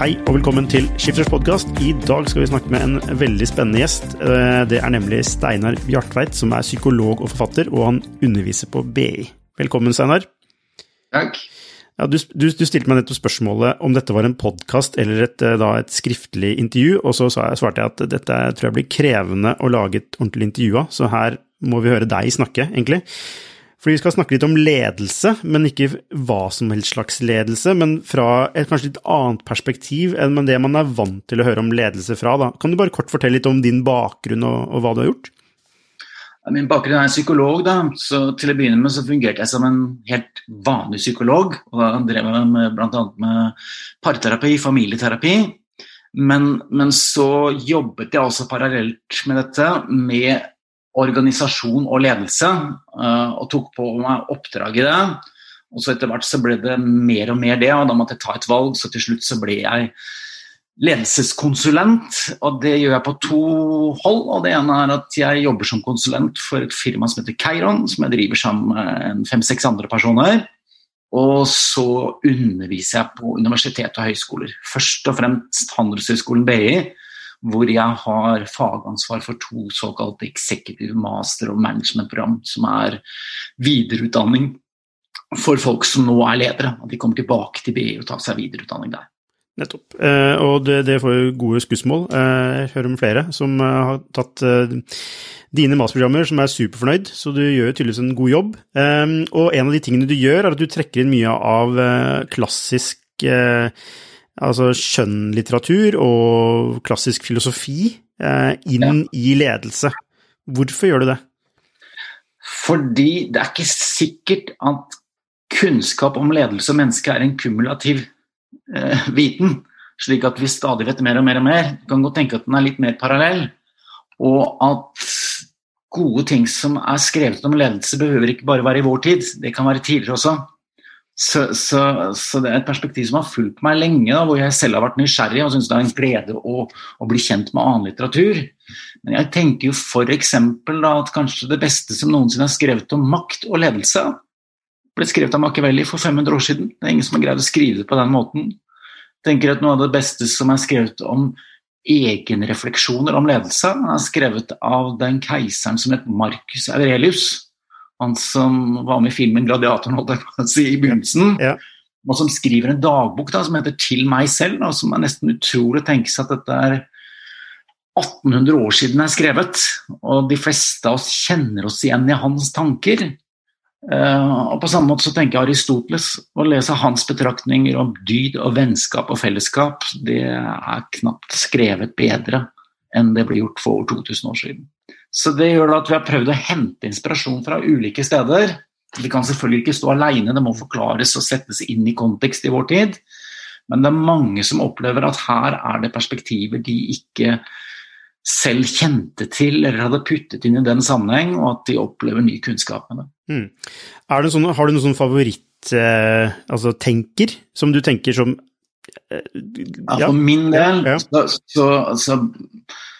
Hei og velkommen til Skifters podkast. I dag skal vi snakke med en veldig spennende gjest. Eh, det er nemlig Steinar Bjartveit, som er psykolog og forfatter, og han underviser på BI. Velkommen, Steinar. Takk. Ja, du, du, du, stilte meg nettopp spørsmålet om dette var en podkast eller et, eh, da, et, skriftlig intervju, og så svarte jeg at dette tror jeg blir krevende å lage et ordentlig intervju av, så her må vi høre deg snakke, egentlig. Fordi vi skal snakke litt om ledelse, men ikke hva som helst slags ledelse, men fra et kanskje litt annet perspektiv enn det man er vant til å høre om ledelse fra. Da. Kan du bare kort fortelle litt om din bakgrunn og, og hva du har gjort? Min bakgrunn er psykolog, da. så til å begynne med så fungerte jeg som en helt vanlig psykolog. og da drev jeg bl.a. med parterapi, familieterapi. Men, men, så jobbet jeg også parallelt med dette med organisasjon og ledelse, eh, og tok på meg oppdrag i det. Og så etter hvert så ble det mer og mer det, og da måtte jeg ta et valg. Så til slutt så ble jeg ledelseskonsulent, og det gjør jeg på to hold. og Det ene er at jeg jobber som konsulent for et firma som heter Keiron, som jeg driver sammen med fem-seks andre personer. Og så underviser jeg på universitet og høyskoler. Først og fremst Handelshøyskolen BI, hvor jeg har fagansvar for to såkalte executive master- og management-program, som er videreutdanning for folk som nå er ledere. At de kommer tilbake til BI og tar seg videreutdanning der. Nettopp. Eh, og det, det, får jo gode skussmål. Eh, jeg hører om flere som eh, har tatt dine masterprogrammer, som er superfornøyd, så du gjør jo tydeligvis en god jobb. Og en av de tingene du gjør, er at du trekker inn mye av klassisk altså skjønnlitteratur og klassisk filosofi eh, inn ja. i ledelse. Hvorfor gjør du det? Fordi det er ikke sikkert at kunnskap om ledelse og menneske er en kumulativ eh, viten. Slik at vi stadig vet mer og mer og mer. Du kan godt tenke at den er litt mer parallell. Og at gode ting som er skrevet om ledelse, behøver ikke bare være i vår tid. Det kan være tidligere også. Så, så, så, det er et perspektiv som har fulgt meg lenge, da, hvor jeg selv har vært nysgjerrig og syns det er en glede å, å, bli kjent med annen litteratur. Men jeg tenker jo f.eks. at kanskje det beste som noensinne er skrevet om makt og ledelse, ble skrevet av Machiavelli for 500 år siden. Det er ingen som har greid å skrive det på den måten. Jeg tenker at Noe av det beste som er skrevet om egenrefleksjoner om ledelse, er skrevet av den keiseren som het Marcus Aurelius han som var med i filmen 'Gladiatoren' holdt jeg på å si, i begynnelsen. Ja. Og som skriver en dagbok da, som heter 'Til meg selv', og som er nesten utrolig å tenke seg at dette er 1800 år siden er skrevet. Og de fleste av oss kjenner oss igjen i hans tanker. Uh, og På samme måte så tenker jeg Aristoteles. Å lese hans betraktninger om dyd og vennskap og fellesskap, det er knapt skrevet bedre enn det ble gjort for over 2000 år siden. Så det gjør at vi har prøvd å hente inspirasjon fra ulike steder. Det kan selvfølgelig ikke stå alene, det må forklares og settes inn i kontekst i vår tid. Men det er mange som opplever at her er det perspektiver de ikke selv kjente til eller hadde puttet inn i den sammenheng, og at de opplever ny kunnskap med det. Mm. Sånn, har du noen sånn favoritt-tenker eh, altså som du tenker som eh, ja. ja. For min del ja. så, så, så,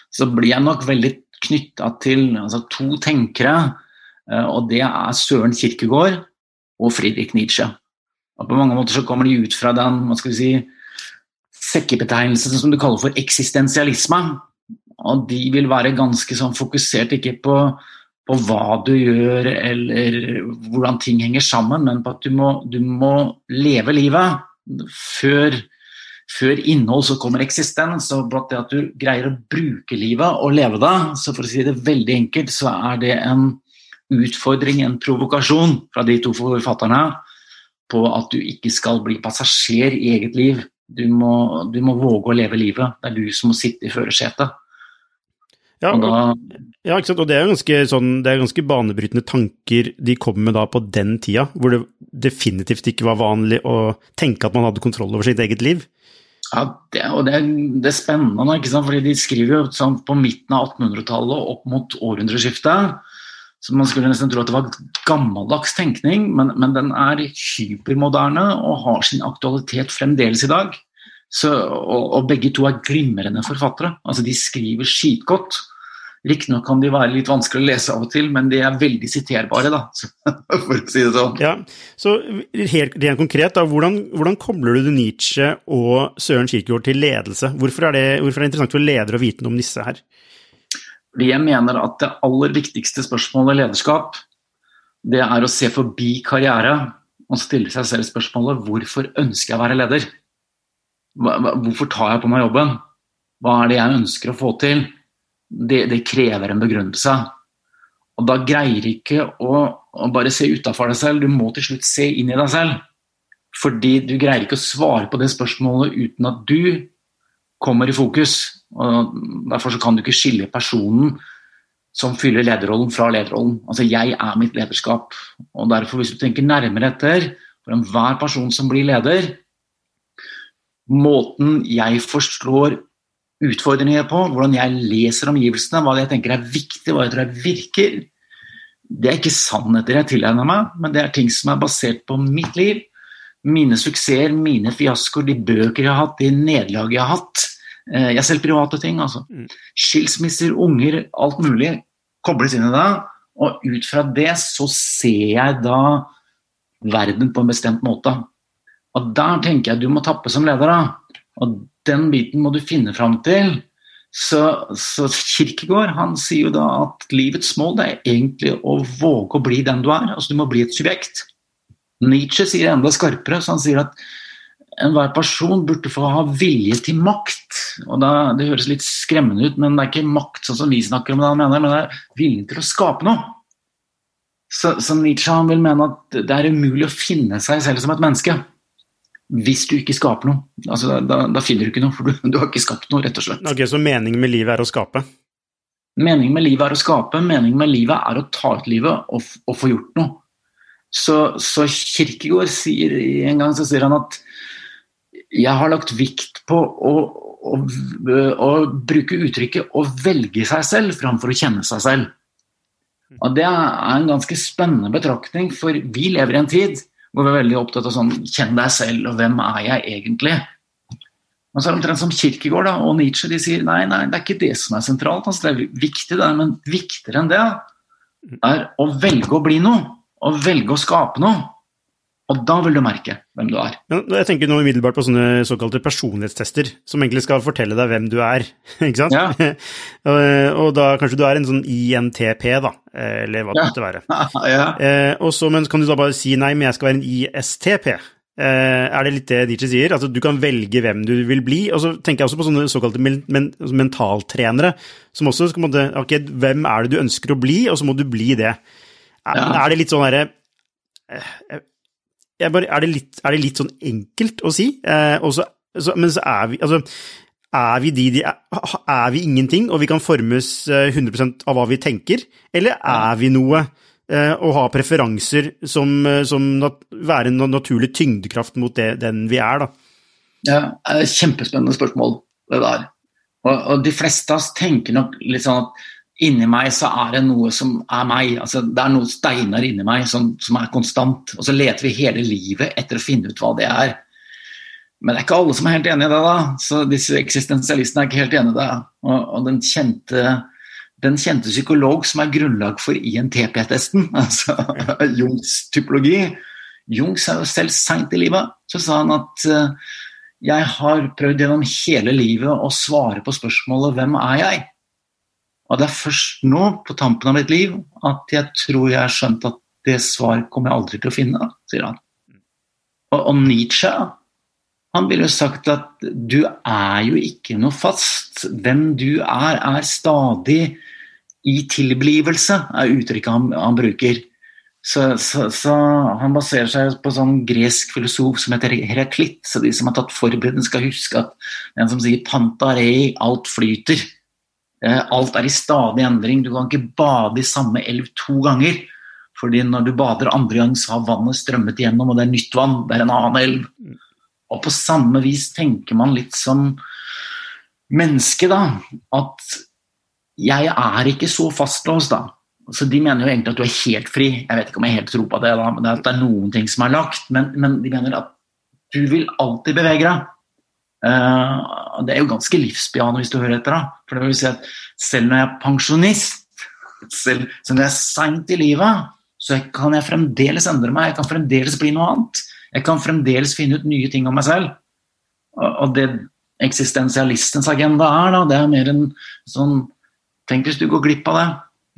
så, blir jeg nok veldig knytta til altså, to tenkere, eh, og det er Søren Kirkegård og Friedrich Nietzsche. Og på mange måter så kommer de ut fra den hva skal vi si, sekkebetegnelsen som du kaller for eksistensialisme. Og de vil være ganske sånn fokusert ikke på, på hva du gjør eller hvordan ting henger sammen, men på at du må, du må leve livet. Før, før, innhold så kommer eksistens, og blant det at du greier å bruke livet og leve det, så for å si det veldig enkelt, så er det en utfordring, en provokasjon fra de to forfatterne på at du ikke skal bli passasjer i eget liv. Du må, du må våge å leve livet. Det er du som må sitte i førersetet. Ja, og, ja, ikke sant? og det er ganske, sånn, det er ganske banebrytende tanker de kommer med da på den tida, hvor det definitivt ikke var vanlig å tenke at man hadde kontroll over sitt eget liv. Ja, det, og det, det er spennende, ikke sant? fordi de skriver jo sånn på midten av 1800-tallet og opp mot århundreskiftet. Så man skulle nesten tro at det var gammeldags tenkning, men, men den er hypermoderne og har sin aktualitet fremdeles i dag. Så, og, og, begge to er glimrende forfattere. Altså, de skriver skitgodt. Riktignok kan de være litt vanskelig å lese av og til, men de er veldig siterbare, da, for å si det sånn. Ja, så helt, helt konkret, da, hvordan, hvordan, kobler du Nietzsche og Søren Kirkegaard til ledelse? Hvorfor er, det, hvorfor er det interessant for ledere å vite noe om disse her? Jeg mener at det aller viktigste spørsmålet i lederskap, det er å se forbi karriere og stille seg selv spørsmålet hvorfor ønsker jeg å være leder? Hvorfor tar jeg på meg jobben? Hva er det jeg ønsker å få til? Det, det, krever en begrunnelse. Og da greier ikke å, å bare se utafor deg selv, du må til slutt se inn i deg selv. Fordi du greier ikke å svare på det spørsmålet uten at du kommer i fokus. Og derfor kan du ikke skille personen som fyller lederrollen fra lederrollen. Altså, jeg er mitt lederskap. Og derfor, hvis du tenker nærmere etter, for enhver person som blir leder Måten jeg forstår utfordringer på, hvordan jeg leser omgivelsene, hva jeg tenker er viktig, hva jeg tror jeg virker. Det er ikke sannheter jeg tilegner meg, men det er ting som er basert på mitt liv. Mine suksesser, mine fiaskoer, de bøker jeg har hatt, de nederlag jeg har hatt. Eh, jeg selv private ting, altså. Mm. Skilsmisser, unger, alt mulig kobles inn i det. Og ut fra det så ser jeg da verden på en bestemt måte. Og der tenker jeg du må tappe som leder. da. Og den biten må du finne fram til. Så, så Kirkegård han sier jo da at livets mål er egentlig å våge å bli den du er. altså Du må bli et subjekt. Nietzsche sier det enda skarpere. så Han sier at enhver person burde få ha vilje til makt. og da, Det høres litt skremmende ut, men det er ikke makt sånn som vi snakker om det, mener, men det er viljen til å skape noe. Så, så Nietzsche han vil mene at det er umulig å finne seg selv som et menneske hvis du ikke skaper noe. Altså, da, da, finner du ikke noe, for du, du, har ikke skapt noe, rett og slett. Ok, Så meningen med livet er å skape? Meningen med livet er å skape, meningen med livet er å ta ut livet og, og få gjort noe. Så, så Kirkegård sier en gang så sier han at jeg har lagt vikt på å, å, å bruke uttrykket 'å velge seg selv' framfor å kjenne seg selv. Og Det er en ganske spennende betraktning, for vi lever i en tid hvor vi er veldig opptatt av sånn Kjenn deg selv, og hvem er jeg egentlig? Men så er det omtrent som Kirkegård da, og Nietzsche de sier nei, nei, det er ikke det som er sentralt. Altså, det er viktig, det, men viktigere enn det er å velge å bli noe. Å velge å skape noe. Og da vil du merke hvem du er. Jeg tenker nå umiddelbart på sånne såkalte personlighetstester, som egentlig skal fortelle deg hvem du er. ikke sant? Ja. og da kanskje du er en sånn INTP, da, eller hva det måtte være. ja. Eh, og så, men kan du da bare si nei, men jeg skal være en ISTP. Eh, er det litt det Nietzsche sier? Altså du kan velge hvem du vil bli. Og så tenker jeg også på sånne såkalte men, men, altså mentaltrenere, som også skal måtte Ok, hvem er det du ønsker å bli, og så må du bli det. Er, ja. er det litt sånn herre eh, bare, er, det litt, er, det litt, sånn enkelt å si? Eh, også, så, men så er vi altså, er vi de, de er, er, vi ingenting, og vi kan formes 100 eh, av hva vi tenker? Eller er vi noe eh, og har preferanser som, eh, som nat være en naturlig tyngdekraft mot det, den vi er, da? Ja, Kjempespennende spørsmål, det der. Og, og de fleste av oss tenker nok litt sånn at inni meg så er det noe som er meg. Altså, det er noen steiner inni meg som, som, er konstant. Og så leter vi hele livet etter å finne ut hva det er. Men det er ikke alle som er helt enig i det. da, så Disse eksistensialistene er ikke helt enig i det. Og, og den, kjente, den kjente psykolog som er grunnlag for INTP-testen, altså Jungs typologi Jung sa jo selv seint i livet så sa han at uh, jeg har prøvd gjennom hele livet å svare på spørsmålet 'Hvem er jeg?' Og det er først nå, på tampen av mitt liv, at jeg tror jeg har skjønt at det svar kommer jeg aldri til å finne, sier han. Og, og Nietzsche han ville jo sagt at du er jo ikke noe fast. Hvem du er, er stadig i tilblivelse, er uttrykket han, han bruker. Så, så, så, han baserer seg på sånn gresk filosof som heter Heraklit. Så de som har tatt forberedelse, skal huske at den som sier 'pantarei', alt flyter. Eh, alt er i stadig endring. Du kan ikke bade i samme elv to ganger. Fordi når du bader andre gang, så har vannet strømmet igjennom, og det er nytt vann. Det er en annen elv. Og på samme vis tenker man litt som menneske, da. At jeg er ikke så fastlåst, da. Så De mener jo egentlig at du er helt fri. Jeg vet ikke om jeg helt tror på det, da, men det er, noen ting som er lagt. Men, men de mener at du vil alltid bevege deg. Uh, det er jo ganske livsbejaende hvis du hører etter. da. For det vil si at Selv når jeg er pensjonist, selv, selv når jeg er seint i livet, så kan jeg fremdeles endre meg. Jeg kan fremdeles bli noe annet. Jeg kan fremdeles finne ut nye ting om meg selv. Og, og det eksistensialistens agenda er, da, det er mer en sånn Tenk hvis du går glipp av det.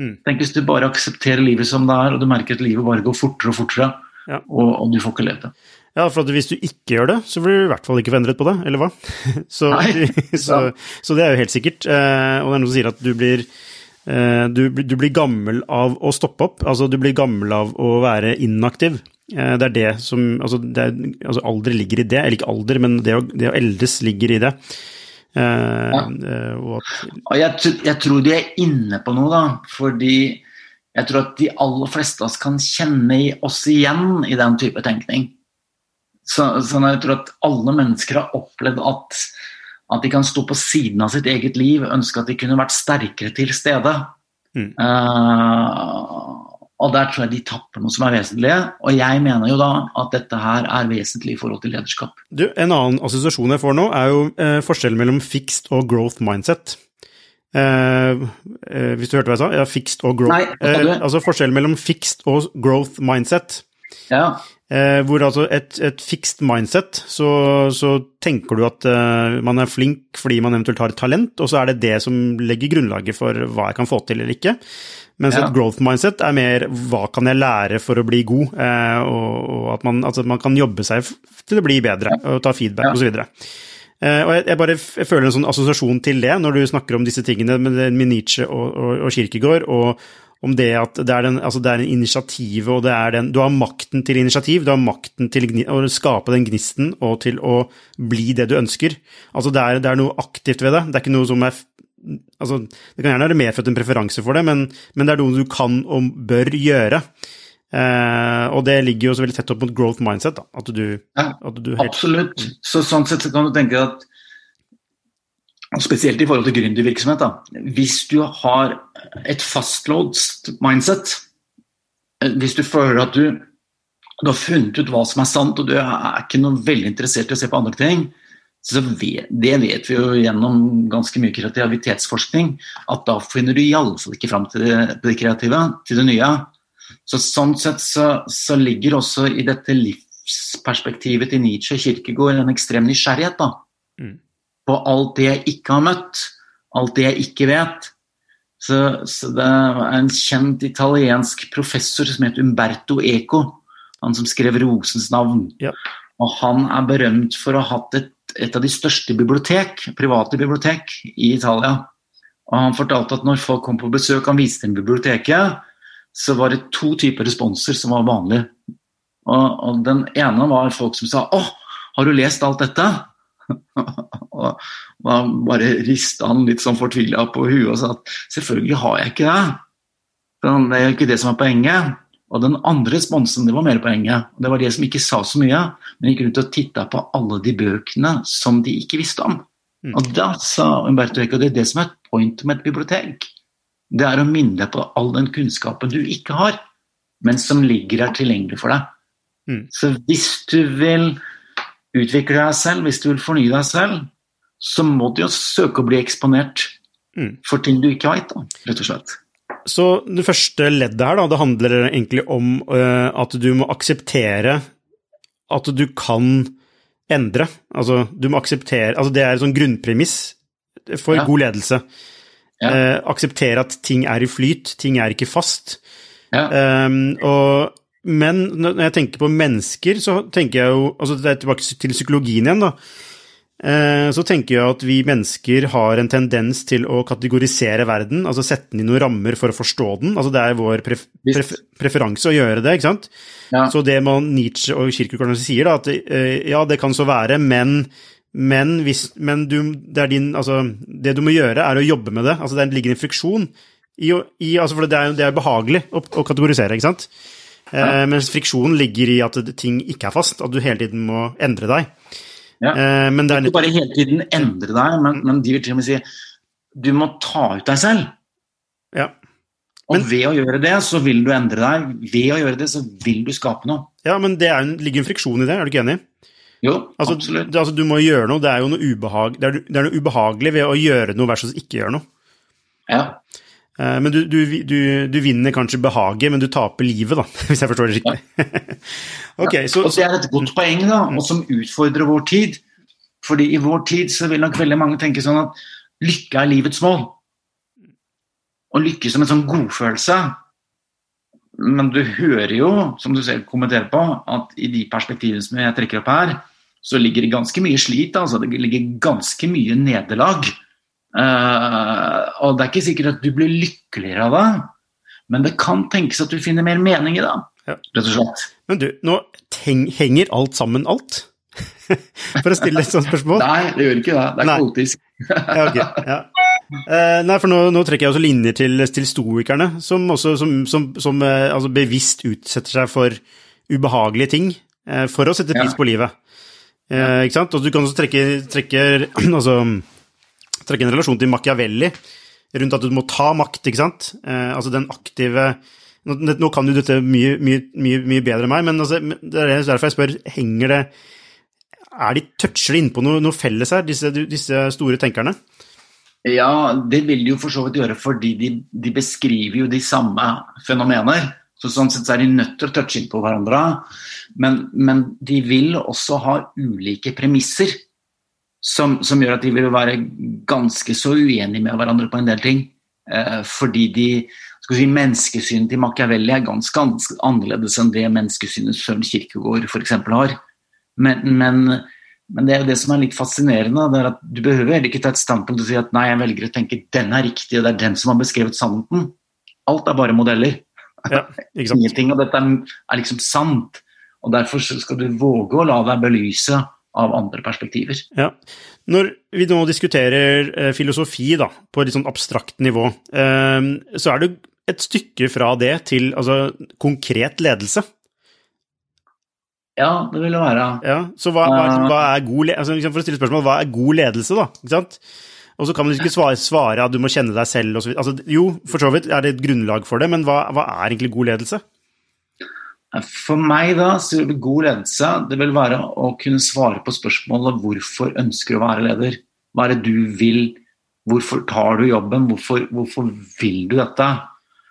Mm. Tenk hvis du bare aksepterer livet som det er, og du merker at livet bare går fortere og fortere, ja. og, og, du får ikke levd det. Ja, for hvis du ikke gjør det, så blir du i hvert fall ikke forendret på det, eller hva? så, så, så, det er jo helt sikkert. Eh, og det er noen som sier at du blir, eh, du, du blir gammel av å stoppe opp. Altså du blir gammel av å være inaktiv. Eh, det er det som Altså, det er, altså alder ligger i det, eller ikke alder, men det å, det å eldes ligger i det. Ja. Og og jeg, jeg, tror de er inne på noe, da. Fordi jeg tror at de aller fleste av oss kan kjenne oss igjen i den type tenkning. Så, så jeg tror at alle mennesker har opplevd at, at, de kan stå på siden av sitt eget liv, ønske at de kunne vært sterkere til stede. Mm. Uh, og der tror jeg de tapper noe som er vesentlig. Og jeg mener jo da at dette her er vesentlig i forhold til lederskap. Du, En annen assosiasjon jeg får nå, er jo eh, forskjellen mellom fixed og growth mindset. Eh, eh, hvis du hørte hva jeg sa? Ja, fixed og growth. Nei? Eh, altså forskjellen mellom fixed og growth mindset. Ja. Eh, hvor altså et, et fixed mindset, så, så tenker du at eh, man er flink fordi man eventuelt har et talent, og så er det det som legger grunnlaget for hva jeg kan få til eller ikke. Mens ja. et growth mindset er mer hva kan jeg lære for å bli god, eh, og, og, at man, altså man, kan jobbe seg til å bli bedre, og ta feedback ja. osv. Uh, og jeg, jeg, bare jeg føler en sånn assosiasjon til det, når du snakker om disse tingene med, Nietzsche og, og, og Kirkegård, og, om det at det er, den, altså det er en initiativ, og det er den Du har makten til initiativ, du har makten til å skape den gnisten og til å bli det du ønsker. Altså det er, det er noe aktivt ved det. Det er ikke noe som er Altså, det kan gjerne være medfødt en preferanse for det, men, men, det er noe du kan og bør gjøre. Eh, og det ligger jo så veldig tett opp mot growth mindset. Da, at du, ja, at du helt, Absolutt. Så sånn sett kan du tenke at Spesielt i forhold til gründervirksomhet. Hvis du har et fastlåst mindset, eh, hvis du føler at du, du, har funnet ut hva som er sant, og du er ikke noe veldig interessert i å se på andre ting, så vet, det vet vi jo gjennom ganske mye kreativitetsforskning, at da finner du iallfall ikke fram til det, det, kreative, til det nye. Så Sånn sett så, så ligger også i dette livsperspektivet til Nietzsche og Kirkegård en ekstrem nysgjerrighet. da. Mm på alt det jeg ikke har møtt, alt det jeg ikke vet. Så, så det er en kjent italiensk professor som heter Umberto Eco, han som skrev 'Rosens navn'. Ja. Og han er berømt for å ha hatt et, et av de største bibliotek, private bibliotek i Italia. Og han fortalte at når folk kom på besøk, han viste dem biblioteket, så var det to typer responser som var vanlige. Og, og den ene var folk som sa 'Å, har du lest alt dette?' og da bare rista han litt sånn fortvila på huet og sa at selvfølgelig har jeg ikke det. Det er jo ikke det som er poenget. Og den andre responsen det var mer poenget. Det var de som ikke sa så mye, men gikk rundt og titta på alle de bøkene som de ikke visste om. Mm. Og da sa Umberto Eco det er det som er et point med et bibliotek. Det er å minne deg på all den kunnskapen du ikke har, men som ligger her tilgjengelig for deg. Mm. Så hvis du vil utvikle deg selv, hvis du vil fornye deg selv, så må du jo søke å bli eksponert mm. for ting du ikke veit, rett og slett. Så det første leddet her, da, det handler egentlig om uh, at du må akseptere at du kan endre. Altså, du må akseptere Altså, det er et sånn grunnpremiss for ja. god ledelse. Ja. Uh, akseptere at ting er i flyt, ting er ikke fast. Ja. Um, og, men når jeg tenker på mennesker, så tenker jeg jo altså Det er tilbake til psykologien igjen, da. Eh, så tenker jeg at vi mennesker har en tendens til å kategorisere verden, altså sette den i noen rammer for å forstå den. Altså det er vår pref pref preferanse å gjøre det, ikke sant. Ja. Så det man Nietzsche og Kirkegaard sier, da, at eh, ja, det kan så være, men men, hvis, men du, det, er din, altså, det du må gjøre, er å jobbe med det. Altså, det ligger en friksjon i, i altså, For det er, jo- det er behagelig å, å kategorisere, ikke sant? Eh, mens friksjonen ligger i at ting ikke er fast, at du hele tiden må endre deg. Ja. Eh, men det er Ikke bare hele tiden endre deg, men, men de vil til og med si du må ta ut deg selv. ja. Og Men- ved å gjøre det, så vil du endre deg. Ved å gjøre det, så vil du skape noe. ja, men det en- ligger en friksjon i det, er du ikke enig? Jo, Altså, absolutt. Du, altså, du må gjøre noe, det er jo noe, ubehag, det er, det er noe ubehagelig ved å gjøre noe versus ikke gjøre noe. Ja. Eh, Men du, du, du, du vinner kanskje behaget, men du taper livet, da, hvis jeg forstår det riktig. okay, så, Og det er et godt poeng, da, og som utfordrer vår tid. Fordi i vår tid så vil nok veldig mange tenke sånn at lykke er livets mål. Og lykke som en sånn godfølelse. Men du hører jo, som du selv kommenterer på, at i de perspektivene som jeg trekker opp her, så ligger det ganske mye slit. Altså. Det ligger ganske mye nederlag. Eh, og det er ikke sikkert at du blir lykkeligere av det, men det kan tenkes at du finner mer mening i det. Ja. Rett og slett. Men du, nå henger alt sammen alt? For å stille et sånt spørsmål? Nei, det gjør ikke det. Det er Nei. kaotisk. Ja, okay. ja. Uh, nei, for nå, nå trekker jeg også linjer til, til stoikerne, som også som, som, som uh, altså bevisst utsetter seg for ubehagelige ting uh, for å sette pris på livet. Ikke sant? Og du kan også trekke, trekke, altså, trekke en relasjon til Machiavelli, rundt at du må ta makt, ikke sant? Eh, altså den aktive nå, nå kan du dette mye, mye, mye, mye bedre enn meg, men altså, det er derfor jeg spør, henger det er de toucher innpå noe, noe felles her, disse, disse store tenkerne? Ja, det vil de jo for så vidt gjøre, fordi de, de beskriver jo de samme fenomener. Så sånn sett så er de nødt til å touche innpå hverandre. Men, men de vil også ha ulike premisser som, som gjør at de vil være ganske så uenige med hverandre på en del ting. Eh, fordi de si, Menneskesynet til Machiavelli er ganske, ganske annerledes enn det menneskesynet Søren Kirkegård f.eks. har. Men, men, men det er jo det som er litt fascinerende. det er at Du behøver heller ikke ta et standpunkt og si at nei, jeg velger å tenke den er riktig, og det er den som har beskrevet sannheten. Alt er bare modeller. Ja? Ingenting av dette er, er liksom sant. Og Derfor skal du våge å la deg belyse av andre perspektiver. Ja. Når vi nå diskuterer eh, filosofi da, på et litt sånn abstrakt nivå, eh, så er det et stykke fra det til altså, konkret ledelse. Ja, det vil det være. Ja, så hva, hva, hva er god altså, liksom For å stille spørsmål, hva er god ledelse, da? Ikke sant? Og så kan man ikke svare, svare at du må kjenne deg selv videre. Altså, jo, for så vidt er det et grunnlag for det, men hva, hva er egentlig god ledelse? For meg da, så vil god ledelse det vil være å kunne svare på spørsmålet hvorfor ønsker du å være leder? Hva er det du vil? Hvorfor tar du jobben? Hvorfor, hvorfor vil du dette?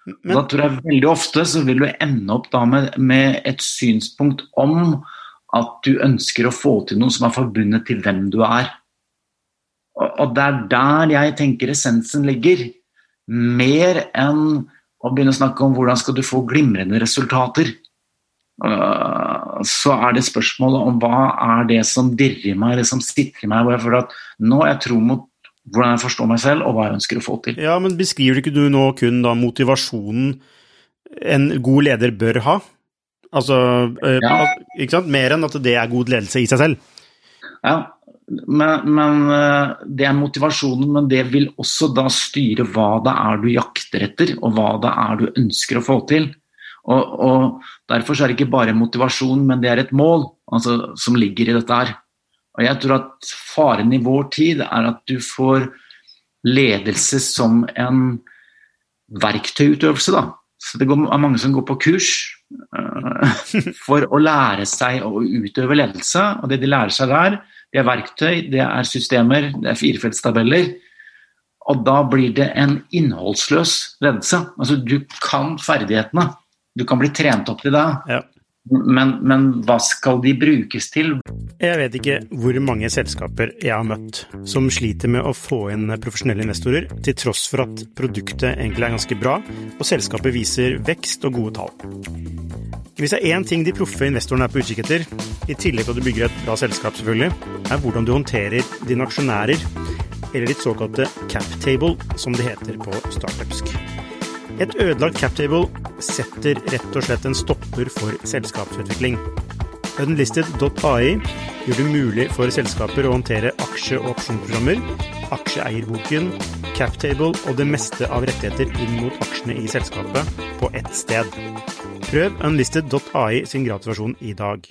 Men- da tror jeg veldig ofte så vil du ende opp da med, med et synspunkt om at du ønsker å få til noe som er forbundet til hvem du er. Og, og det er der jeg tenker essensen ligger. Mer enn å begynne å snakke om hvordan skal du få glimrende resultater. Uh, så er det spørsmålet om hva er det som dirrer meg, eller som sitter i meg. Hvor jeg føler at nå er jeg tro mot hvordan jeg forstår meg selv, og hva jeg ønsker å få til. Ja, men beskriver ikke du nå kun da motivasjonen en god leder bør ha? Altså, eh, Ja. ikke sant? Mer enn at det er god ledelse i seg selv. Ja, men, men uh, Det er motivasjonen, men det vil også da styre hva det er du jakter etter, og hva det er du ønsker å få til. Og, og Derfor så er det ikke bare motivasjon, men det er et mål altså, som ligger i dette her. Og jeg tror at faren i vår tid er at du får ledelse som en verktøyutøvelse. da. Så Det er mange som går på kurs uh, for å lære seg å utøve ledelse. Og det de lærer seg der, det er verktøy, det er systemer, det er firefeltstabeller. Og da blir det en innholdsløs ledelse. Altså du kan ferdighetene. Du kan bli trent opp til det. Ja. Men, men hva skal de brukes til? Jeg vet ikke hvor mange selskaper jeg har møtt som sliter med å få inn profesjonelle investorer, til tross for at produktet egentlig er ganske bra, og selskapet viser vekst og gode tall. Hvis det er én ting de proffe investorene er på utkikk etter, i tillegg til at du bygger et bra selskap, selvfølgelig, er hvordan du håndterer dine aksjonærer, eller ditt såkalte cap table, som det heter på startupsk. Et ødelagt captable setter rett og slett en stopper for selskapsutvikling. Unlisted.ai gjør det mulig for selskaper å håndtere aksje- og opsjonsprogrammer, aksjeeierboken, captable og det meste av rettigheter inn mot aksjene i selskapet på ett sted. Prøv unlisted.ai sin gratisversjon i dag.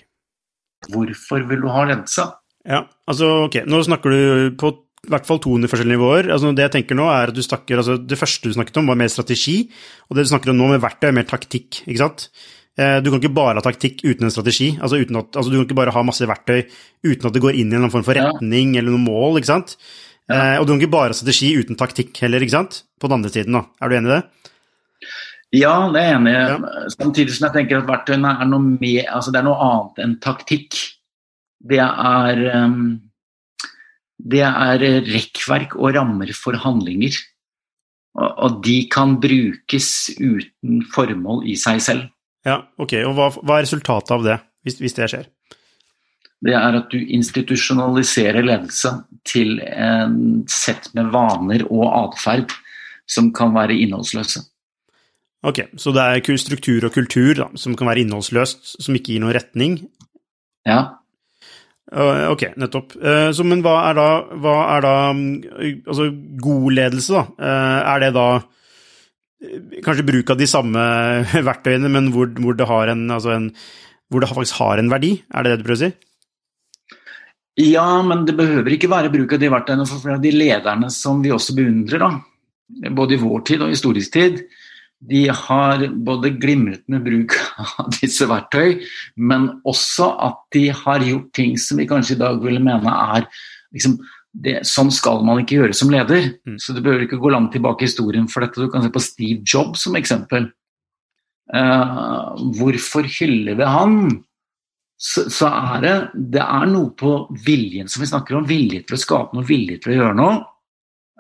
Hvorfor vil du ha lensa? Ja, altså ok, nå snakker du på i hvert fall 200 forskjellige nivåer. Altså, det jeg tenker nå er at du snakker, altså, det første du snakket om, var mer strategi, og det du snakker om nå med verktøy, er mer taktikk. ikke sant? Eh, du kan ikke bare ha taktikk uten en strategi. Altså, uten at, altså, du kan ikke bare ha masse verktøy uten at det går inn i en form for retning ja. eller noe mål. ikke sant? Ja. Eh, og du kan ikke bare ha strategi uten taktikk heller, ikke sant? På den andre siden, da. Er du enig i det? Ja, det er jeg enig i. Ja. Samtidig som jeg tenker at verktøyene er noe, med, altså, det er noe annet enn taktikk. Det er um det er rekkverk og rammer for handlinger. Og de kan brukes uten formål i seg selv. Ja, ok. Og hva, hva er resultatet av det, hvis, hvis, det skjer? Det er at du institusjonaliserer ledelse til en sett med vaner og atferd som kan være innholdsløse. Ok, så det er struktur og kultur da, som kan være innholdsløst, som ikke gir noen retning? Ja. Ok, nettopp. Eh, så, men hva er da, hva er da mm, Altså, god ledelse, da. Eh, er det da eh, kanskje bruk av de samme verktøyene, men hvor, hvor det, har en, altså en, hvor det faktisk har en verdi? Er det det du prøver å si? Ja, men det behøver ikke være bruk av de verktøyene for flere av de lederne som vi også beundrer, da. både i vår tid og historisk tid de har både glimret med bruk av disse verktøy, men også at de har gjort ting som vi kanskje i dag ville mene er liksom, det, Sånn skal man ikke gjøre som leder. Mm. Så du behøver ikke gå langt tilbake i historien for dette. Du kan se på Steve Jobs som eksempel. Uh, hvorfor hyller vi han? Så, så, er det, det er noe på viljen som vi snakker om. Vilje til å skape noe, vilje til å gjøre noe.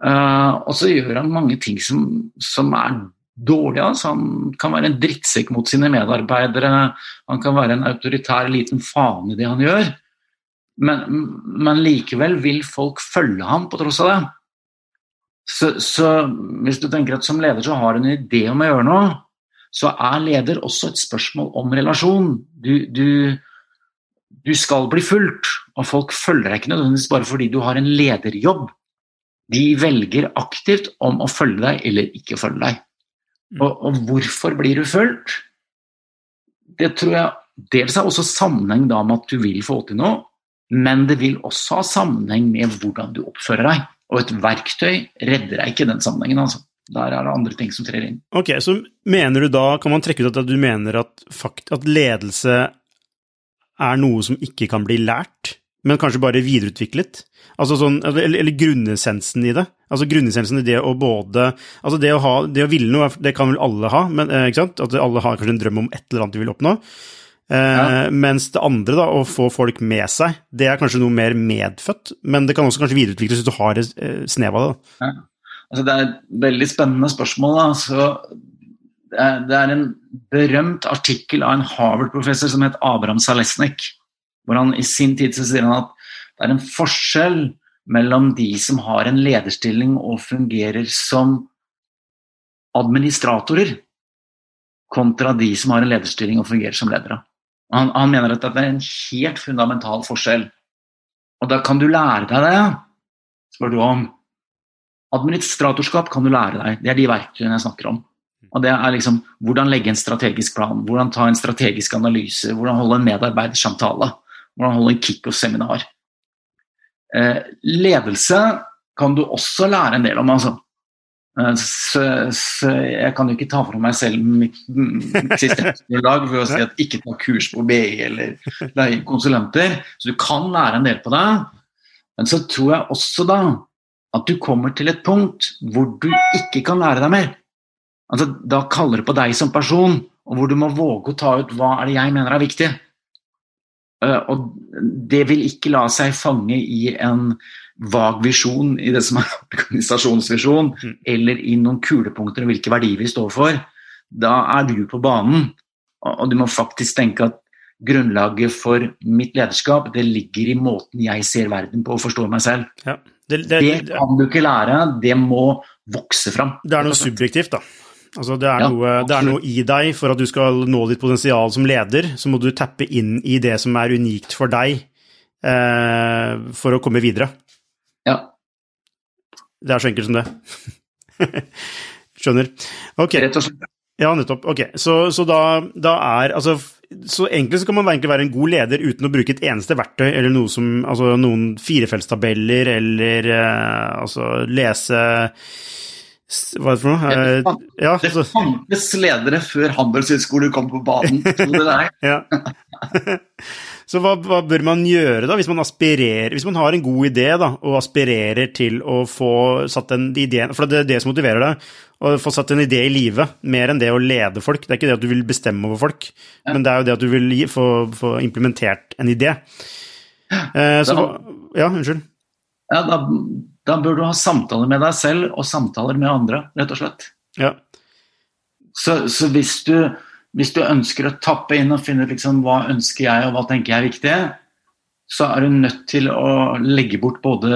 Uh, og så gjør han mange ting som, som er dårlig. Altså. Han kan være en drittsekk mot sine medarbeidere, han kan være en autoritær liten faen i det han gjør. Men, men, likevel vil folk følge ham på tross av det. Så, så, hvis du tenker at som leder så har du en idé om å gjøre noe, så er leder også et spørsmål om relasjon. Du, du, du skal bli fulgt, og folk følger deg ikke nødvendigvis bare fordi du har en lederjobb. De velger aktivt om å følge deg eller ikke følge deg. Og, og, hvorfor blir du fulgt? Det tror jeg dels har også sammenheng da med at du vil få til noe, men det vil også ha sammenheng med hvordan du oppfører deg. Og et verktøy redder deg ikke i den sammenhengen. altså. Der er det andre ting som trer inn. Ok, Så mener du da, kan man trekke ut at du mener at, fakt, at ledelse er noe som ikke kan bli lært, men kanskje bare videreutviklet? Altså sånn, eller, eller grunnessensen i det. Altså grunnessensen i det å både Altså det å ha Det å ville noe, det kan vel alle ha, men, eh, ikke sant? At alle har kanskje en drøm om et eller annet de vil oppnå. Eh, ja. Mens det andre, da, å få folk med seg, det er kanskje noe mer medfødt. Men det kan også kanskje videreutvikles hvis du har et eh, snev av det. Ja. Altså, det er et veldig spennende spørsmål. Da. Så det er, det er en berømt artikkel av en Harvard-professor som het Abraham Salesnik, hvor han i sin tid så sier han at det er en forskjell mellom de som har en lederstilling og fungerer som administratorer, kontra de som har en lederstilling og fungerer som ledere. Han, han, mener at det er en helt fundamental forskjell. Og da kan du lære deg det, spør du om. Administratorskap kan du lære deg. Det er de verktøyene jeg snakker om. Og det er liksom Hvordan legge en strategisk plan, hvordan ta en strategisk analyse, hvordan holde en medarbeidersamtale, hvordan holde en kickoff-seminar. Eh, ledelse kan du også lære en del om, altså. Eh, så, så jeg kan jo ikke ta fra meg selv mitt, mitt siste lag ved å si at ikke ta kurs på BI eller leie konsulenter. Så du kan lære en del på det. Men så tror jeg også da at du kommer til et punkt hvor du ikke kan lære deg mer. Altså, da kaller det på deg som person og hvor du må våge å ta ut hva er det jeg mener er viktig. Uh, og det vil ikke la seg fange i en vag visjon i det som er organisasjonsvisjon, mm. eller i noen kulepunkter om hvilke verdier vi står for. Da er du på banen, og du må faktisk tenke at grunnlaget for mitt lederskap det ligger i måten jeg ser verden på og forstår meg selv. Ja, det, det, det, kan du ikke lære, det må vokse fram. Det er noe subjektivt, da. Altså det, er ja, noe, det, er noe, i deg for at du skal nå ditt potensial som leder. Så må du tappe inn i det som er unikt for deg, eh, for å komme videre. Ja. Det er så enkelt som det. Skjønner. Ok. Rett og slett. Ja, nettopp. Ok, Så, så da, da, er Altså, så egentlig så kan man egentlig være en god leder uten å bruke et eneste verktøy eller noe som Altså noen firefeltstabeller eller eh, altså lese hva er det for noe? Ja, det fantes ledere før Handelshøyskolen kom på banen, tror du det? ja. Så hva, hva, bør man gjøre da, hvis man aspirerer, hvis man har en god idé da, og aspirerer til å få satt en idé For det er det som motiverer deg, å få satt en idé i live, mer enn det å lede folk. Det er ikke det at du vil bestemme over folk, ja. men det er jo det at du vil få, få, implementert en idé. Eh, så, ja, unnskyld. Ja, da, da, bør du ha samtaler med deg selv og samtaler med andre, rett og slett. Ja. Så, så hvis du hvis du ønsker å tappe inn og finne liksom, hva ønsker jeg og hva tenker jeg er viktig, så er du nødt til å legge bort både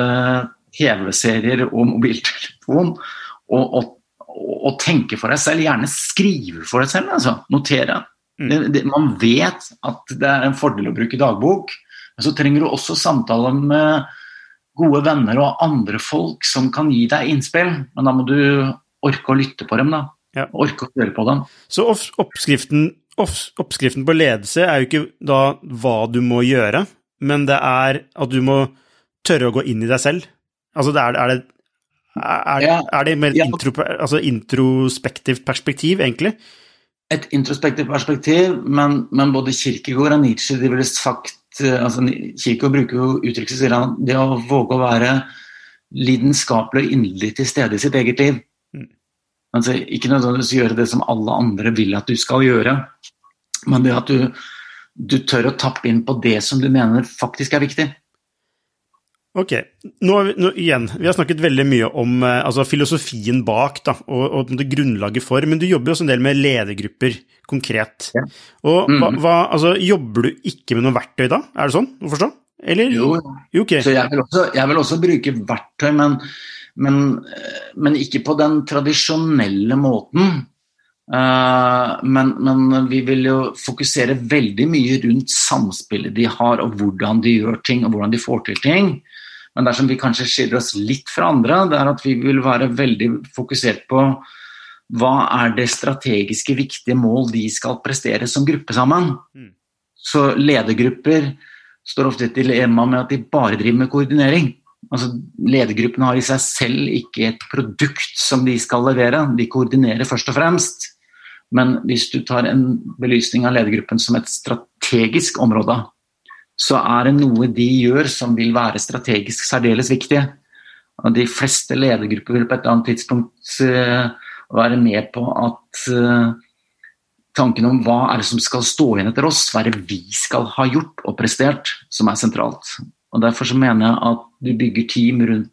TV-serier og mobiltelefon og, og, og, tenke for deg selv. Gjerne skrive for deg selv, altså. Notere. Mm. Det, det, man vet at det er en fordel å bruke dagbok, men så trenger du også samtaler med gode venner og andre folk som kan gi deg innspill. Men da må du orke å lytte på dem, da. Ja. Orke å høre på dem. Så oppskriften, oppskriften, på ledelse er jo ikke da hva du må gjøre, men det er at du må tørre å gå inn i deg selv. Altså det er, er, det, er, ja. er det mer ja. intro, altså introspektivt perspektiv, egentlig? Et introspektivt perspektiv, men, men både Kirkegård og Nietzsche de ville sagt altså Kirkegård bruker jo uttrykket sier han, det å våge å være lidenskapelig og inderlig til stede i sitt eget liv. Altså, ikke nødvendigvis gjøre det som alle andre vil at du skal gjøre, men det at du, du tør å tappe inn på det som du mener faktisk er viktig. Ok, nå, nå, igjen, Vi har snakket veldig mye om eh, altså, filosofien bak da, og, og grunnlaget for, men du jobber jo også en del med ledergrupper konkret. Ja. Og hva, hva, altså, Jobber du ikke med noe verktøy da? Er det sånn å forstå? Eller? Jo, jo okay. så jeg vil, også, jeg vil, også, bruke verktøy, men men, men ikke på den tradisjonelle måten. Uh, men, men, vi vil jo fokusere veldig mye rundt samspillet de har, og hvordan de gjør ting og hvordan de får til ting. Men dersom vi kanskje skiller oss litt fra andre, det er at vi vil være veldig fokusert på hva er det strategiske viktige mål de skal prestere som gruppe sammen. Mm. Så ledergrupper står ofte til et dilemma med at de bare driver med koordinering. Altså, Ledergruppene har i seg selv ikke et produkt som de skal levere, de koordinerer først og fremst. Men hvis du tar en belysning av ledergruppen som et strategisk område, så er det noe de gjør som vil være strategisk særdeles viktig. Og de fleste ledergrupper vil på et eller annet tidspunkt uh, være med på at uh, tanken om hva er det som skal stå igjen etter oss, hva er det vi skal ha gjort og prestert, som er sentralt. Og Derfor så mener jeg at du bygger team rundt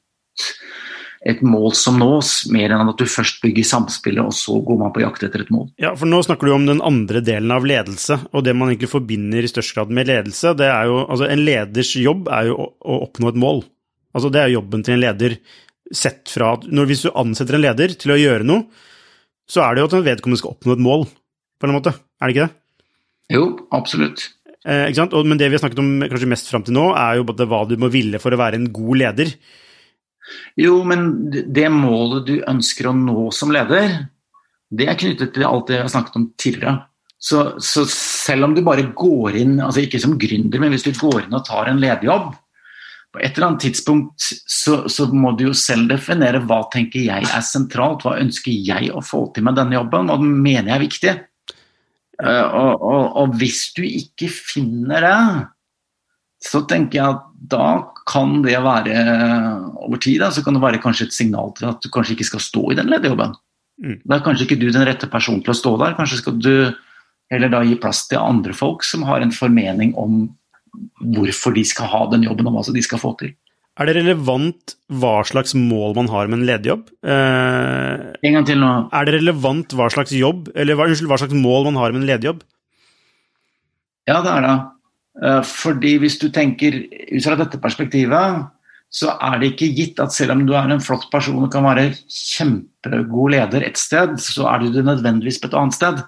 et mål som nås, mer enn at du først bygger samspillet, og så går man på jakt etter et mål. Ja, for nå snakker du om den andre delen av ledelse, og det man egentlig forbinder i størst grad med ledelse, det er jo Altså, en leders jobb er jo å, oppnå et mål. Altså, det er jobben til en leder sett fra at når, Hvis du ansetter en leder til å gjøre noe, så er det jo at en vedkommende skal oppnå et mål, på en måte. Er det ikke det? Jo, absolutt. Eh, men det vi har snakket om kanskje mest fram til nå, er jo både hva du må ville for å være en god leder. Jo, men det målet du ønsker å nå som leder, det er knyttet til alt det jeg har snakket om tidligere. Så, så selv om du bare går inn, altså ikke som gründer, men hvis du går inn og tar en lederjobb, på et eller annet tidspunkt så, så, må du jo selv definere hva tenker jeg er sentralt, hva ønsker jeg å få til med denne jobben, hva mener jeg er viktig. Uh, og, og, og, hvis du ikke finner det, så tenker jeg at da kan det være over tid da, så kan det være kanskje et signal til at du kanskje ikke skal stå i den lederjobben. Mm. Da er kanskje ikke du den rette personen til å stå der. Kanskje skal du heller da gi plass til andre folk som har en formening om hvorfor de skal ha den jobben, og hva de skal få til. Er det relevant hva slags mål man har med en lederjobb? Eh, en gang til nå. Er det relevant hva slags jobb, eller unnskyld, hva slags mål man har med en lederjobb? Ja, det er det. Eh, fordi hvis du tenker ut fra dette perspektivet, så er det ikke gitt at selv om du er en flott person og kan være kjempegod leder et sted, så er du det nødvendigvis på et annet sted.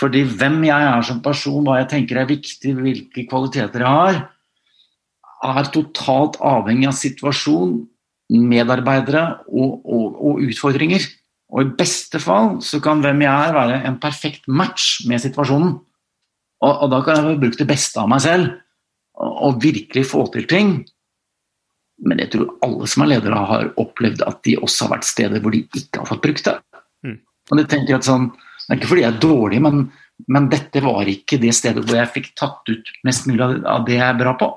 Fordi hvem jeg er som person, hva jeg tenker er viktig, hvilke kvaliteter jeg har, er totalt avhengig av situasjon, medarbeidere og, og, og, utfordringer. Og i beste fall så kan hvem jeg er være en perfekt match med situasjonen. Og, og da kan jeg bruke det beste av meg selv og, og, virkelig få til ting. Men jeg tror alle som er ledere har opplevd at de også har vært steder hvor de ikke har fått brukt det. Mm. Og det tenker jeg at sånn, Det er ikke fordi jeg er dårlig, men, men dette var ikke det stedet hvor jeg fikk tatt ut mest mulig av det jeg er bra på.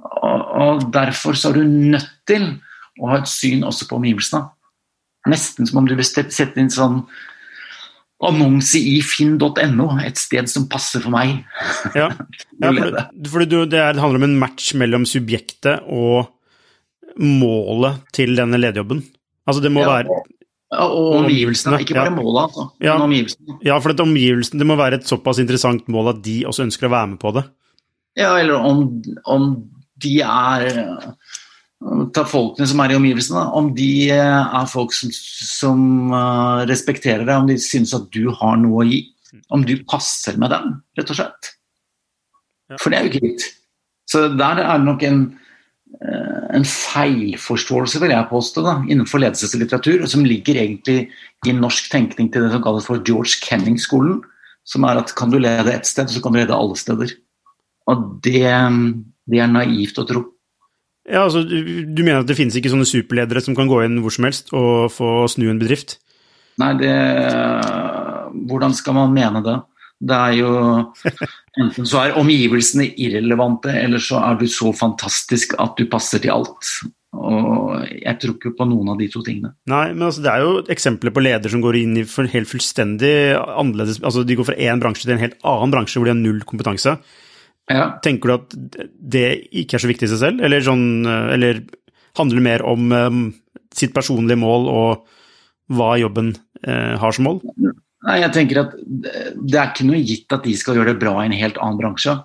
Og, og Derfor så er du nødt til å ha et syn også på omgivelsene. Nesten som om du vil sette inn sånn annonse i finn.no, et sted som passer for meg. ja, ja for, det, det, handler om en match mellom subjektet og målet til denne lederjobben. Altså det må ja, være og omgivelsene, ikke bare ja. målet, altså. Ja, omgivelsene. ja, for det, omgivelsen, det må være et såpass interessant mål at de også ønsker å være med på det. Ja, eller om, om de er Ta folkene som er i omgivelsene, om de er folk som, som uh, respekterer deg, om de synes at du har noe å gi. Om du passer med dem, rett og slett. For det er jo ikke gitt. Så der er det nok en, uh, en feilforståelse, vil jeg påstå, da, innenfor ledelseslitteratur, som ligger egentlig i norsk tenkning til det som kalles for George Kenning-skolen. Som er at kan du lede ett sted, så kan du lede alle steder. Og det det er naivt å tro. Ja, altså, Du mener at det finnes ikke sånne superledere som kan gå inn hvor som helst og få snu en bedrift? Nei, det Hvordan skal man mene det? Det er jo Enten så er omgivelsene irrelevante, eller så er du så fantastisk at du passer til alt. Og jeg tror ikke på noen av de to tingene. Nei, men altså, det er jo eksempler på ledere som går inn i helt fullstendig annerledes Altså de går fra én bransje til en helt annen bransje hvor de har null kompetanse. Ja. Tenker du at det ikke er så viktig i seg selv, eller, sånn, eller handler det mer om um, sitt personlige mål og hva jobben uh, har som mål? Nei, jeg tenker at Det er ikke noe gitt at de skal gjøre det bra i en helt annen bransje.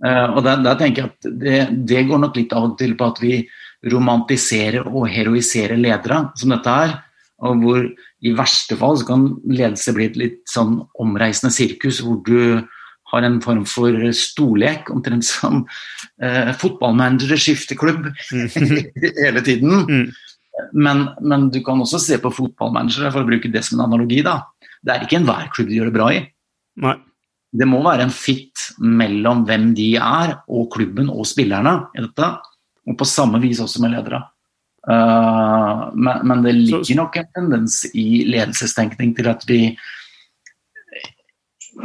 Uh, og der, der, tenker jeg at det, det, går nok litt av og til på at vi romantiserer og heroiserer ledere som dette er. Og hvor i verste fall så kan ledelse bli et litt sånn omreisende sirkus hvor du har en form for storlek, omtrent som eh, fotballmanagere skifter klubb hele tiden. Mm. Men, men, du kan også se på fotballmanagere, for å bruke det som en analogi. da. Det er ikke enhver klubb de gjør det bra i. Nei. Det må være en fit mellom hvem de er, og klubben og spillerne i dette. Og på samme vis også med ledere. Uh, men, men, det ligger nok en tendens i ledelsestenkning til at vi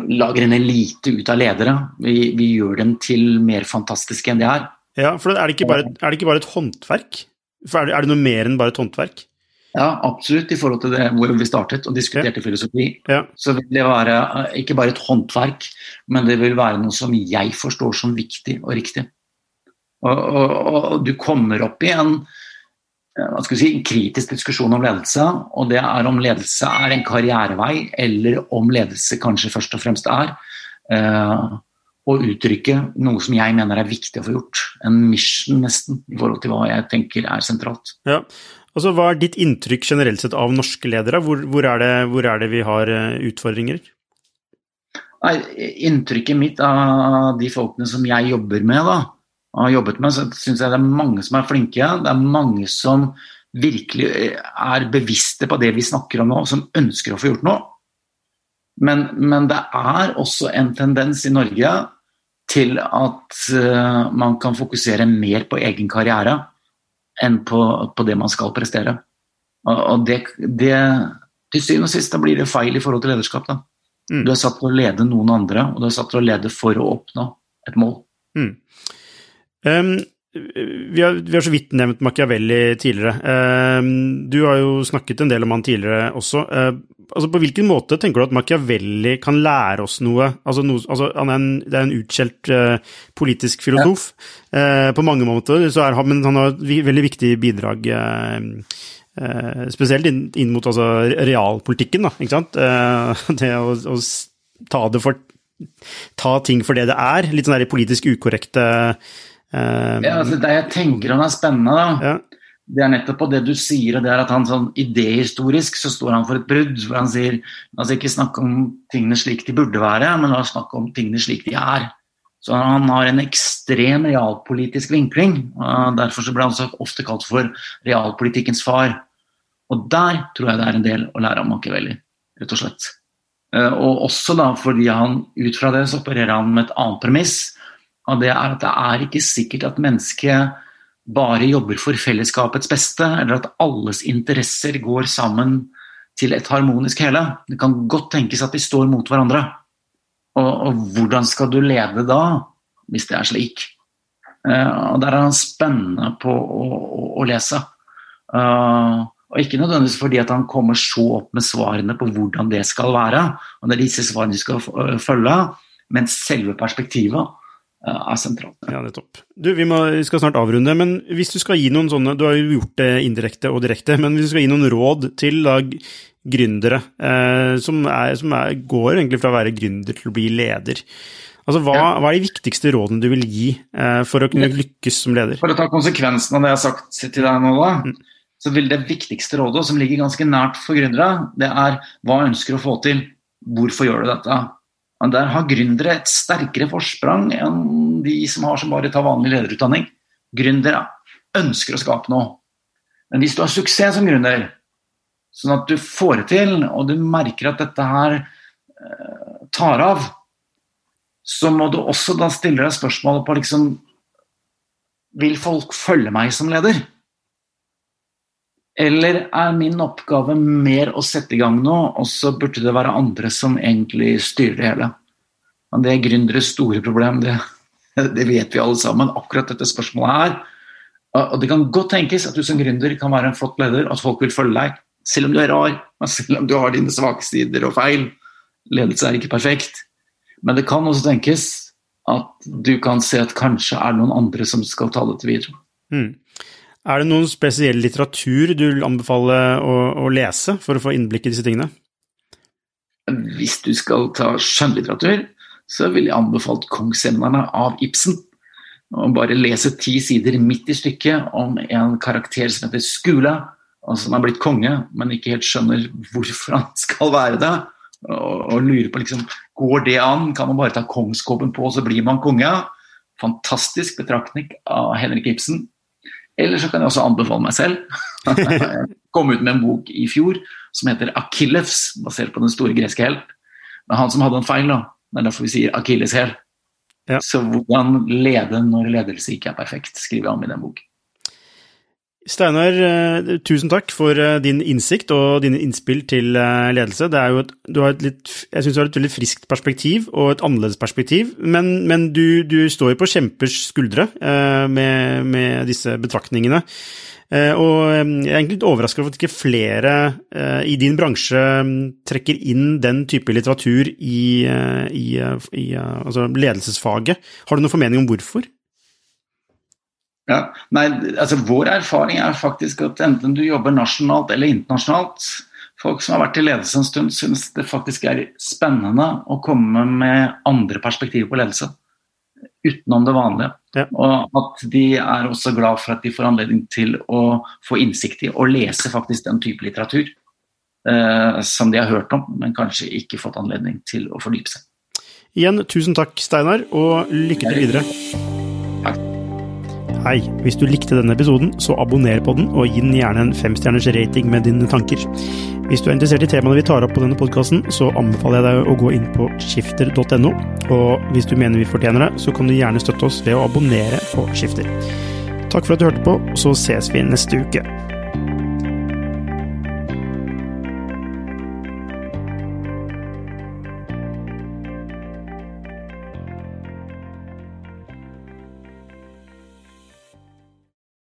lager en elite ut av ledere. Vi, vi, gjør dem til mer fantastiske enn de er. Ja, for er det ikke bare, det ikke bare et håndverk? Er det, er det, noe mer enn bare et håndverk? Ja, absolutt. I forhold til det hvor vi startet og diskuterte ja. filosofi. Ja. Så vil det være eh, ikke bare et håndverk, men det vil være noe som jeg forstår som viktig og riktig. Og, og, og du kommer opp i en hva skal vi si, en kritisk diskusjon om ledelse. Og det er om ledelse er en karrierevei, eller om ledelse kanskje først og fremst er eh, å uttrykke noe som jeg mener er viktig å få gjort. En mission, nesten, i forhold til hva jeg tenker er sentralt. Ja, altså Hva er ditt inntrykk generelt sett av norske ledere? Hvor, hvor, er, det, hvor er det vi har eh, utfordringer? Nei, Inntrykket mitt av de folkene som jeg jobber med, da, har jobbet med, så syns jeg det er mange som er flinke. Det er mange som virkelig er bevisste på det vi snakker om nå, som ønsker å få gjort noe. Men, men det er også en tendens i Norge til at uh, man kan fokusere mer på egen karriere enn på, på det man skal prestere. Og, og det, det, Til syvende og sist da blir det feil i forhold til lederskap. Da. Mm. Du er satt til å lede noen andre, og du er satt til å lede for å oppnå et mål. Mm. Um, vi, har, vi har, så vidt nevnt Machiavelli tidligere. Um, du har jo snakket en del om han tidligere også. Uh, altså på hvilken måte tenker du at Machiavelli kan lære oss noe? Altså, noe, altså han er en, det er en utskjelt uh, politisk filosof. Ja. På mange måter, så er han, men han har et veldig viktig bidrag. Uh, spesielt inn, inn mot altså, realpolitikken, da, ikke sant. det å, å, ta det for Ta ting for det det er. Litt sånn der politisk ukorrekte Ja, altså Det jeg tenker han er spennende, da. Ja det er nettopp på det du sier, og det er at han sånn idéhistorisk så står han for et brudd. hvor Han sier la oss ikke snakke om tingene slik de burde være, men la oss snakke om tingene slik de er. Så han har en ekstrem realpolitisk vinkling. og Derfor så ble han så ofte kalt for realpolitikkens far. Og der tror jeg det er en del å lære av Machiavelli, rett og slett. Eh, og også da fordi han ut fra det så opererer han med et annet premiss. Og det er at det er ikke sikkert at mennesket bare jobber for fellesskapets beste, eller at alles interesser går sammen til et harmonisk hele. Det kan godt tenkes at de står mot hverandre. Og, og hvordan skal du lede da, hvis det er slik? Uh, og Der er han spennende på å, å, å lese. Uh, og Ikke nødvendigvis fordi at han kommer så opp med svarene på hvordan det skal være, og det er disse svarene du skal følge, men selve perspektivet er sentralt. Ja, nettopp. Du, vi, må, vi, skal snart avrunde, men hvis du skal gi noen sånne Du har jo gjort det indirekte og direkte, men hvis du skal gi noen råd til da, gründere eh, som, er, som er, går egentlig fra å være gründer til å bli leder, altså hva, ja. hva er de viktigste rådene du vil gi eh, for å kunne lykkes som leder? For å ta konsekvensen av det jeg har sagt til deg nå, da. Mm. Så vil det viktigste rådet, som ligger ganske nært for gründere, det er hva ønsker du å få til? Hvorfor gjør du dette? Men der har gründere et sterkere forsprang enn de som har som bare tar vanlig lederutdanning. Gründere ønsker å skape noe. Men hvis du har suksess som gründer, sånn at du får det til, og du merker at dette her eh, tar av, så må du også da stille deg spørsmålet på liksom Vil folk følge meg som leder? Eller er min oppgave mer å sette i gang noe, og så burde det være andre som egentlig styrer det hele? Men det er gründeres store problem, det, det, vet vi alle sammen, akkurat dette spørsmålet her. Og Det kan godt tenkes at du som gründer kan være en flott leder, at folk vil følge deg, selv om du er rar, selv om du har dine svake sider og feil. Ledelse er ikke perfekt. Men det kan også tenkes at du kan se at kanskje er det noen andre som skal ta dette videre. Mm. Er det noen spesiell litteratur du vil anbefale å, å, lese for å få innblikk i disse tingene? Hvis du skal ta skjønnlitteratur, så ville jeg anbefalt kongsemnerne av Ibsen. Og bare lese ti sider midt i stykket om en karakter som heter Skula, og som er blitt konge, men ikke helt skjønner hvorfor han skal være det. Og, og lurer på liksom, går det an, kan man bare ta kongskåpen på, så blir man konge? Fantastisk betraktning av Henrik Ibsen. Eller så kan jeg også anbefale meg selv. Jeg kom ut med en bok i fjor som heter 'Akillefs', basert på den store greske helt. Men han som hadde en feil, da. Det er derfor vi sier 'akilleshæl'. Ja. Så hvordan lede når ledelse ikke er perfekt, skriver han i den boken. Steinar, eh, tusen takk for eh, din innsikt og dine innspill til eh, ledelse. Et, du har et litt, jeg syns du har et veldig friskt perspektiv og et annerledes perspektiv, men, men du, du, står jo på kjempers skuldre med, med, disse betraktningene. Og jeg er egentlig litt overrasket over at ikke flere i din bransje mm, trekker inn den type litteratur i, i, i altså ledelsesfaget. Har du noen formening om hvorfor? Ja, nei, altså Vår erfaring er faktisk at enten du jobber nasjonalt eller internasjonalt, folk som har vært i ledelse en stund, syns det faktisk er spennende å komme med andre perspektiver på ledelse. Utenom det vanlige. Ja. Og at de er også glad for at de får anledning til å få innsikt i og lese faktisk den type litteratur eh, som de har hørt om, men kanskje ikke fått anledning til å fordype seg. Igjen, tusen takk, Steinar, og lykke til videre. Hei, hvis du likte denne episoden, så abonner på den, og gi den gjerne en femstjerners rating med dine tanker. Hvis du er interessert i temaene vi tar opp på denne podkasten, så anbefaler jeg deg å gå inn på skifter.no, og hvis du mener vi fortjener det, så kan du gjerne støtte oss ved å abonnere på Skifter. Takk for at du hørte på, så ses vi neste uke.